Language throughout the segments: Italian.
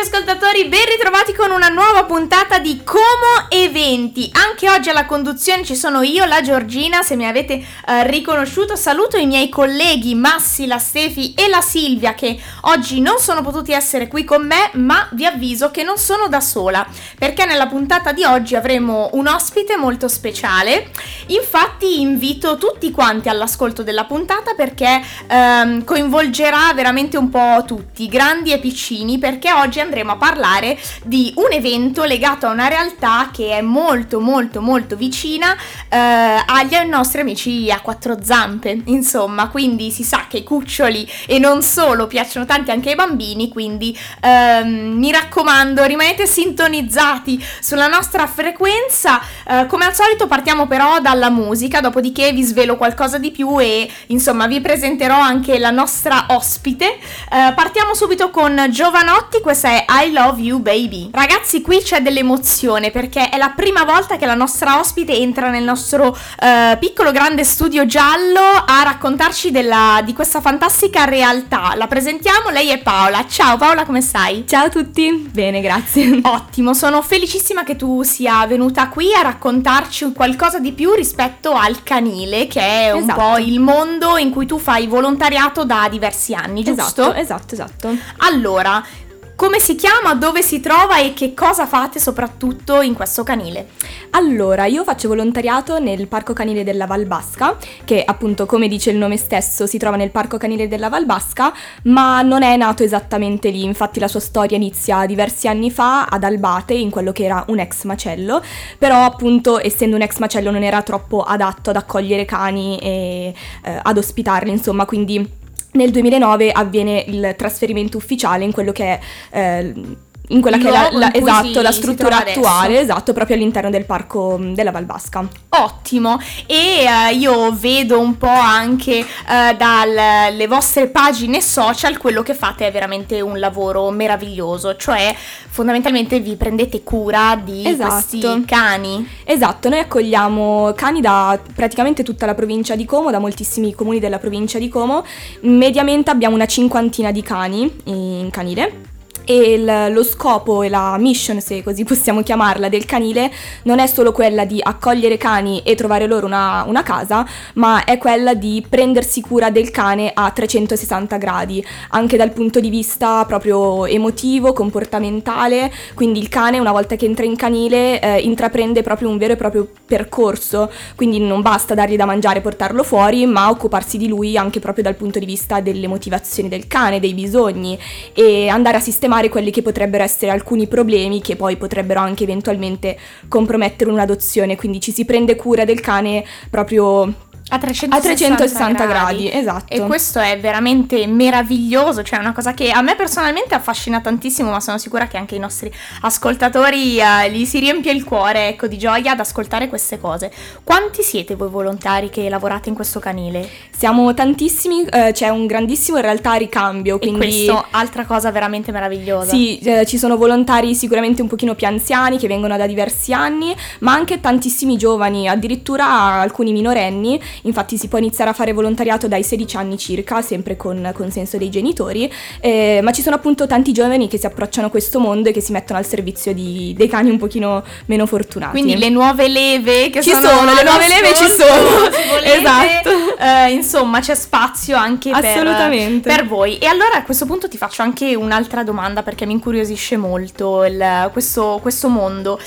ascoltatori, ben ritrovati con una nuova puntata di Como Eventi. Anche oggi alla conduzione ci sono io, la Giorgina, se mi avete eh, riconosciuto. Saluto i miei colleghi Massi, la Stefi e la Silvia che oggi non sono potuti essere qui con me, ma vi avviso che non sono da sola, perché nella puntata di oggi avremo un ospite molto speciale. Infatti invito tutti quanti all'ascolto della puntata perché ehm, coinvolgerà veramente un po' tutti, grandi e piccini, perché oggi andremo a parlare di un evento legato a una realtà che è molto molto molto vicina eh, agli nostri amici a quattro zampe, insomma, quindi si sa che i cuccioli e non solo piacciono tanti anche ai bambini, quindi ehm, mi raccomando rimanete sintonizzati sulla nostra frequenza, eh, come al solito partiamo però dalla musica, dopodiché vi svelo qualcosa di più e insomma vi presenterò anche la nostra ospite. Eh, partiamo subito con Giovanotti, questa questa è I Love You Baby. Ragazzi, qui c'è dell'emozione perché è la prima volta che la nostra ospite entra nel nostro uh, piccolo grande studio giallo a raccontarci della, di questa fantastica realtà. La presentiamo, lei è Paola. Ciao Paola, come stai? Ciao a tutti, bene, grazie. Ottimo, sono felicissima che tu sia venuta qui a raccontarci qualcosa di più rispetto al canile, che è un esatto. po' il mondo in cui tu fai volontariato da diversi anni, giusto? Esatto, esatto, esatto. Allora, come si chiama, dove si trova e che cosa fate soprattutto in questo canile? Allora, io faccio volontariato nel Parco Canile della Valbasca, che appunto come dice il nome stesso si trova nel Parco Canile della Valbasca, ma non è nato esattamente lì, infatti la sua storia inizia diversi anni fa ad Albate, in quello che era un ex macello, però appunto essendo un ex macello non era troppo adatto ad accogliere cani e eh, ad ospitarli, insomma, quindi nel 2009 avviene il trasferimento ufficiale in quello che è... Eh, in quella che è la, la, esatto, si, la struttura attuale, esatto, proprio all'interno del parco della Valbasca. Ottimo, e uh, io vedo un po' anche uh, dalle vostre pagine social quello che fate è veramente un lavoro meraviglioso, cioè fondamentalmente vi prendete cura di esatto. questi cani. Esatto, noi accogliamo cani da praticamente tutta la provincia di Como, da moltissimi comuni della provincia di Como, mediamente abbiamo una cinquantina di cani in canile e il, lo scopo e la mission, se così possiamo chiamarla, del canile non è solo quella di accogliere cani e trovare loro una, una, casa, ma è quella di prendersi cura del cane a 360 gradi, anche dal punto di vista proprio emotivo, comportamentale, quindi il cane una volta che entra in canile eh, intraprende proprio un vero e proprio percorso, quindi non basta dargli da mangiare e portarlo fuori, ma occuparsi di lui anche proprio dal punto di vista delle motivazioni del cane, dei bisogni e andare a sistemare sistemare quelli che potrebbero essere alcuni problemi che poi potrebbero anche eventualmente compromettere un'adozione, quindi ci si prende cura del cane proprio a 360, a 360 gradi. gradi. esatto. E questo è veramente meraviglioso, cioè una cosa che a me personalmente affascina tantissimo, ma sono sicura che anche i nostri ascoltatori uh, gli si riempie il cuore, ecco, di gioia ad ascoltare queste cose. Quanti siete voi volontari che lavorate in questo canile? Siamo tantissimi, eh, c'è un grandissimo in realtà ricambio, quindi... E questo, altra cosa veramente meravigliosa. Sì, eh, ci sono volontari sicuramente un pochino più anziani che vengono da diversi anni, ma anche tantissimi giovani, addirittura alcuni minorenni infatti si può iniziare a fare volontariato dai 16 anni circa, sempre con consenso dei genitori, eh, ma ci sono appunto tanti giovani che si approcciano a questo mondo e che si mettono al servizio di, dei cani un pochino meno fortunati. Quindi le nuove leve che ci sono, sono le nuove leve ci sono, esatto. Eh, insomma c'è spazio anche per, per, voi. E allora a questo punto ti faccio anche un'altra domanda perché mi incuriosisce molto il, questo, questo mondo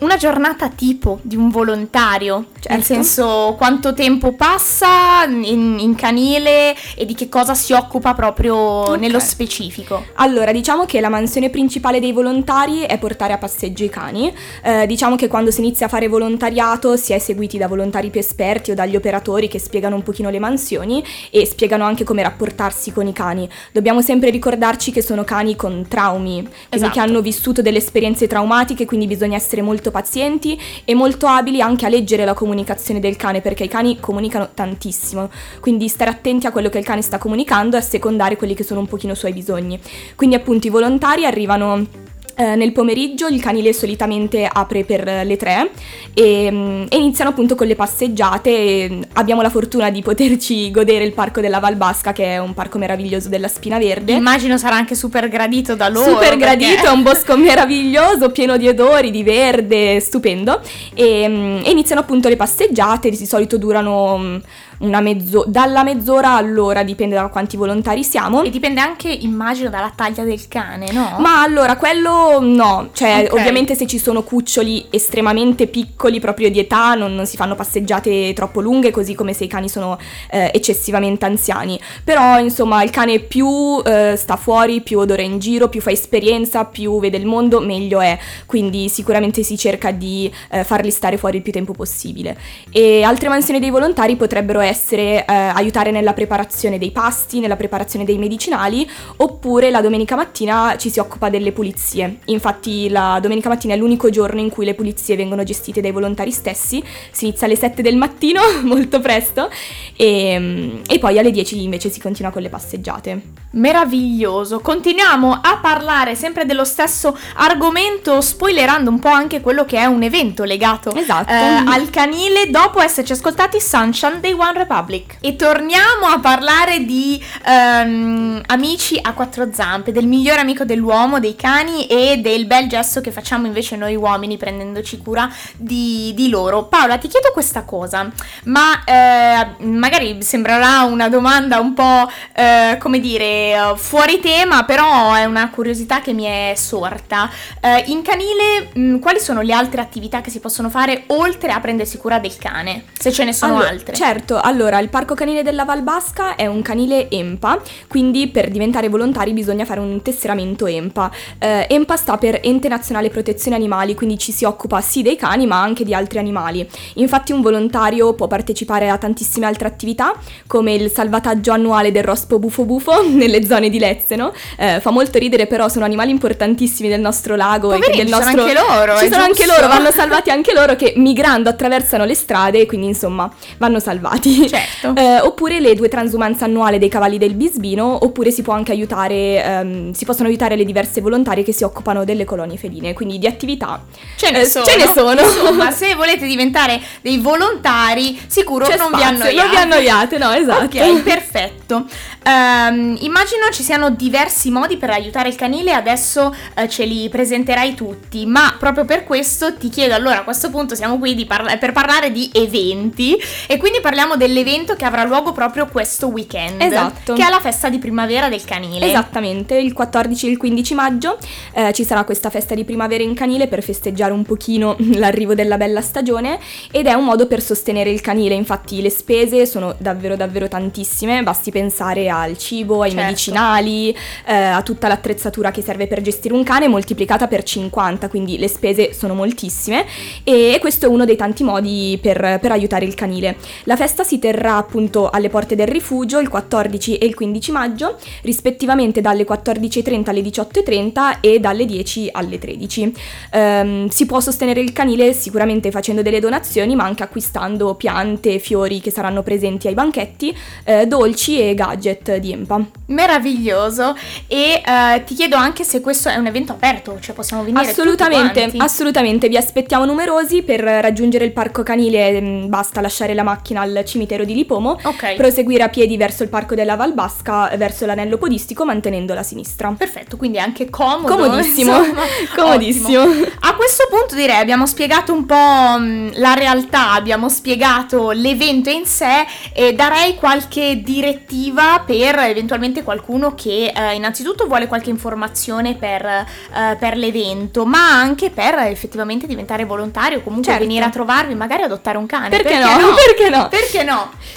una giornata tipo di un volontario, certo. nel senso quanto tempo passa in, in, canile e di che cosa si occupa proprio okay. nello specifico. Allora, diciamo che la mansione principale dei volontari è portare a passeggio i cani. Eh, diciamo che quando si inizia a fare volontariato si è seguiti da volontari più esperti o dagli operatori che spiegano un pochino le mansioni e spiegano anche come rapportarsi con i cani. Dobbiamo sempre ricordarci che sono cani con traumi, quindi esatto. che hanno vissuto delle esperienze traumatiche, quindi bisogna essere molto molto pazienti e molto abili anche a leggere la comunicazione del cane perché i cani comunicano tantissimo, quindi stare attenti a quello che il cane sta comunicando e a secondare quelli che sono un pochino i suoi bisogni. Quindi appunto i volontari arrivano Eh, nel pomeriggio il canile solitamente apre per le 3 e, mm, e iniziano appunto con le passeggiate. E abbiamo la fortuna di poterci godere il parco della Valbasca, che è un parco meraviglioso della Spina Verde. Immagino sarà anche super gradito da loro. Super gradito, perché- è un bosco meraviglioso, pieno di odori, di verde, stupendo. E, mm, e iniziano appunto le passeggiate, di solito durano mm, una mezzo- dalla mezz'ora all'ora, dipende da quanti volontari siamo. E dipende anche, immagino, dalla taglia del cane, no? Ma allora, quello no, cioè Ok. ovviamente se ci sono cuccioli estremamente piccoli proprio di età non, non si fanno passeggiate troppo lunghe, così come se i cani sono eh, eccessivamente anziani. Però insomma il cane più eh, sta fuori, più odora in giro, più fa esperienza, più vede il mondo, meglio è. Quindi sicuramente si cerca di eh, farli stare fuori il più tempo possibile. E altre mansioni dei volontari potrebbero essere eh, aiutare nella preparazione dei pasti, nella preparazione dei medicinali, oppure la domenica mattina ci si occupa delle pulizie. Infatti la domenica mattina è l'unico giorno in cui le pulizie vengono gestite dai volontari stessi, si inizia alle 7 del mattino, molto presto, e, e poi alle 10 invece si continua con le passeggiate. Meraviglioso. Continuiamo a parlare sempre dello stesso argomento, spoilerando un po' anche quello che è un evento legato Esatto. eh, al canile dopo esserci ascoltati Sunshine dei One Republic. E torniamo a parlare di ehm, amici a quattro zampe, del migliore amico dell'uomo, dei cani e del bel gesto che facciamo invece noi uomini prendendoci cura di, di loro. Paola, ti chiedo questa cosa, ma eh, magari sembrerà una domanda un po' eh, come dire fuori tema, però è una curiosità che mi è sorta. Eh, in canile, mh, quali sono le altre attività che si possono fare oltre a prendersi cura del cane? Se ce ne sono Allora, altre. Certo, allora il parco canile della Valbasca è un canile EMPA, quindi per diventare volontari bisogna fare un tesseramento EMPA. Eh, EMPA sta per Ente Nazionale Protezione Animali, quindi ci si occupa sì dei cani ma anche di altri animali. Infatti un volontario può partecipare a tantissime altre attività, come il salvataggio annuale del rospo bufo bufo nelle zone di Lezzeno. Eh, fa molto ridere però sono animali importantissimi del nostro lago e Poverini, del ci sono nostro... anche loro, Ci sono anche giusto. loro, vanno salvati anche loro che migrando attraversano le strade, quindi insomma vanno salvati. Certo. Eh, oppure le due transumanze annuali dei cavalli del Bisbino, oppure si può anche aiutare, ehm, si possono aiutare le diverse volontarie che si occupano delle colonie feline, quindi di attività Ce ne eh, sono. ce ne sono. Insomma, se volete diventare dei volontari, sicuro C'è non vi spazio, annoiate. non vi annoiate, no, esatto. Ok, perfetto. Ehm, immagino ci siano diversi modi per aiutare il canile, adesso eh, ce li presenterai tutti, ma proprio per questo ti chiedo allora a questo punto siamo qui di parla- per parlare di eventi e quindi parliamo dell'evento che avrà luogo proprio questo weekend, Esatto. che è la festa di primavera del canile. Esattamente, il 14 e il 15 maggio eh, ci sarà questa festa di primavera in canile per festeggiare un pochino l'arrivo della bella stagione ed è un modo per sostenere il canile, infatti le spese sono davvero davvero tantissime, basti pensare al cibo, ai Certo. medicinali, eh, a tutta l'attrezzatura che serve per gestire un cane moltiplicata per 50, quindi le spese sono moltissime e questo è uno dei tanti modi per, per aiutare il canile. La festa si terrà appunto alle porte del rifugio il 14 e il 15 maggio, rispettivamente dalle 14.30 alle 18.30 e dalle 10 alle 13. Ehm, si può sostenere il canile sicuramente facendo delle donazioni, ma anche acquistando piante, fiori che saranno presenti ai banchetti, eh, dolci e gadget di Empa. Meraviglioso e eh, ti chiedo anche se questo è un evento aperto, cioè possiamo venire Assolutamente, assolutamente, vi aspettiamo numerosi per raggiungere il parco canile, mm, basta lasciare la macchina al cimitero di Lipomo, Ok. proseguire a piedi verso il parco della Valbasca, verso l'anello podistico mantenendo la sinistra. Perfetto, quindi è anche comodo. Comodissimo, insomma. comodissimo. Ottimo. A questo punto direi abbiamo spiegato un po' mh, la realtà, abbiamo spiegato l'evento in sé e darei qualche direttiva per eventualmente qualcuno che eh, innanzitutto vuole qualche informazione per, eh, per l'evento, ma anche per effettivamente diventare volontario o comunque Certo. venire a trovarvi, magari adottare un cane. Perché, no? Perché no? Perché no?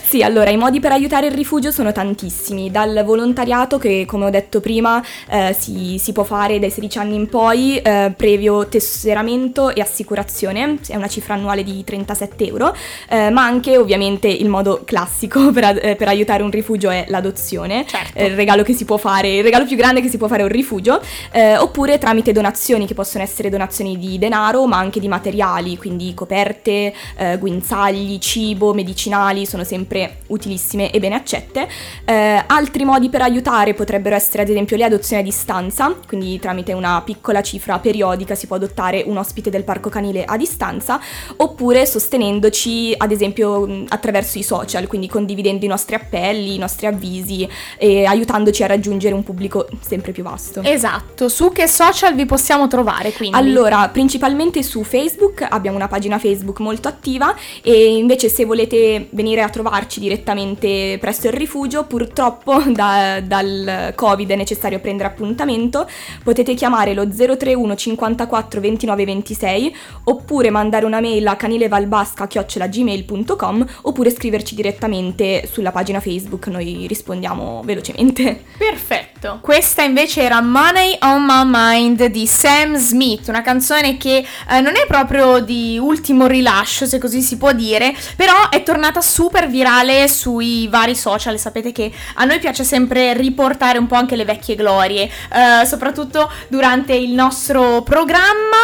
Sì, allora i modi per aiutare il rifugio sono tantissimi, dal volontariato che come ho detto prima eh, si, si può fare dai 16 anni in poi, eh, previo tesseramento e assicurazione, è una cifra annuale di 37 euro, eh, ma anche ovviamente il modo classico per, eh, per aiutare un rifugio è l'adozione, Certo. eh, il regalo che si può fare, il regalo più grande che si può fare a un rifugio, eh, oppure tramite donazioni che possono essere donazioni di denaro ma anche di materiali, quindi coperte, guinzagli, cibo, medicinali, sono sempre utilissime e bene accette. Eh, altri modi per aiutare potrebbero essere ad esempio le adozioni a distanza, quindi tramite una piccola cifra periodica si può adottare un ospite del parco canile a distanza, oppure sostenendoci ad esempio attraverso i social, quindi condividendo i nostri appelli, i nostri avvisi e aiutandoci a raggiungere un pubblico sempre più vasto. Esatto, su che social vi possiamo trovare quindi? Allora, principalmente su Facebook, abbiamo una pagina Facebook molto attiva e invece se volete venire a trovarci direttamente presso il rifugio, purtroppo da, dal Covid è necessario prendere appuntamento, potete chiamare lo 031 54 29 26 oppure mandare una mail a canilevalbasca.gmail.com oppure scriverci direttamente sulla pagina Facebook, noi rispondiamo velocemente. Perfetto. Questa invece era Money on My Mind di Sam Smith, una canzone che eh, non è proprio di ultimo rilascio, se così si può dire, però è tornata super virale sui vari social. Sapete che a noi piace sempre riportare un po' anche le vecchie glorie, eh, soprattutto durante il nostro programma.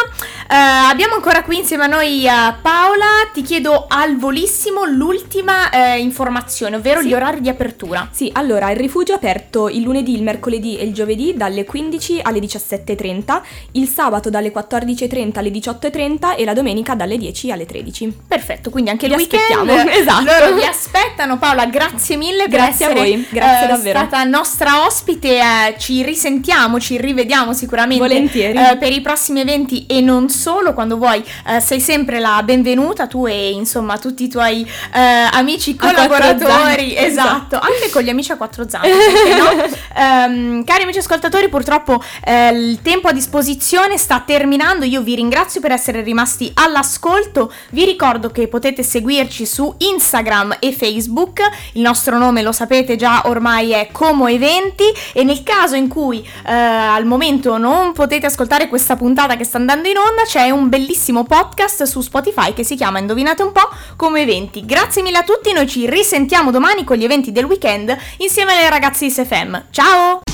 Eh, abbiamo ancora qui insieme a noi uh, Paola, ti chiedo al volissimo l'ultima eh, informazione, ovvero sì. gli orari di apertura. Sì, allora il rifugio è aperto il lunedì, il mercoledì e il giovedì dalle 15 alle 17.30, il sabato dalle 14.30 alle 18.30 e la domenica dalle 10 alle 13. Perfetto, quindi anche vi il aspettiamo. Esatto. Loro vi aspettano. Paola, grazie mille grazie per essere a voi. Grazie eh, davvero. stata nostra ospite. Eh, ci risentiamo, ci rivediamo sicuramente Volentieri. Eh, per i prossimi eventi e non solo, quando vuoi eh, sei sempre la benvenuta tu e insomma tutti i tuoi eh, amici collaboratori, esatto, anche con gli amici a quattro zampe, no? um, cari amici ascoltatori, purtroppo eh, il tempo a disposizione sta terminando, io vi ringrazio per essere rimasti all'ascolto, vi ricordo che potete seguirci su Instagram e Facebook, il nostro nome lo sapete già ormai è Como Eventi. E nel caso in cui eh, al momento non potete ascoltare questa puntata che sta andando in onda c'è un bellissimo podcast su Spotify che si chiama Indovinate un po' come eventi. Grazie mille a tutti, noi ci risentiamo domani con gli eventi del weekend insieme alle ragazze di SFM. Ciao!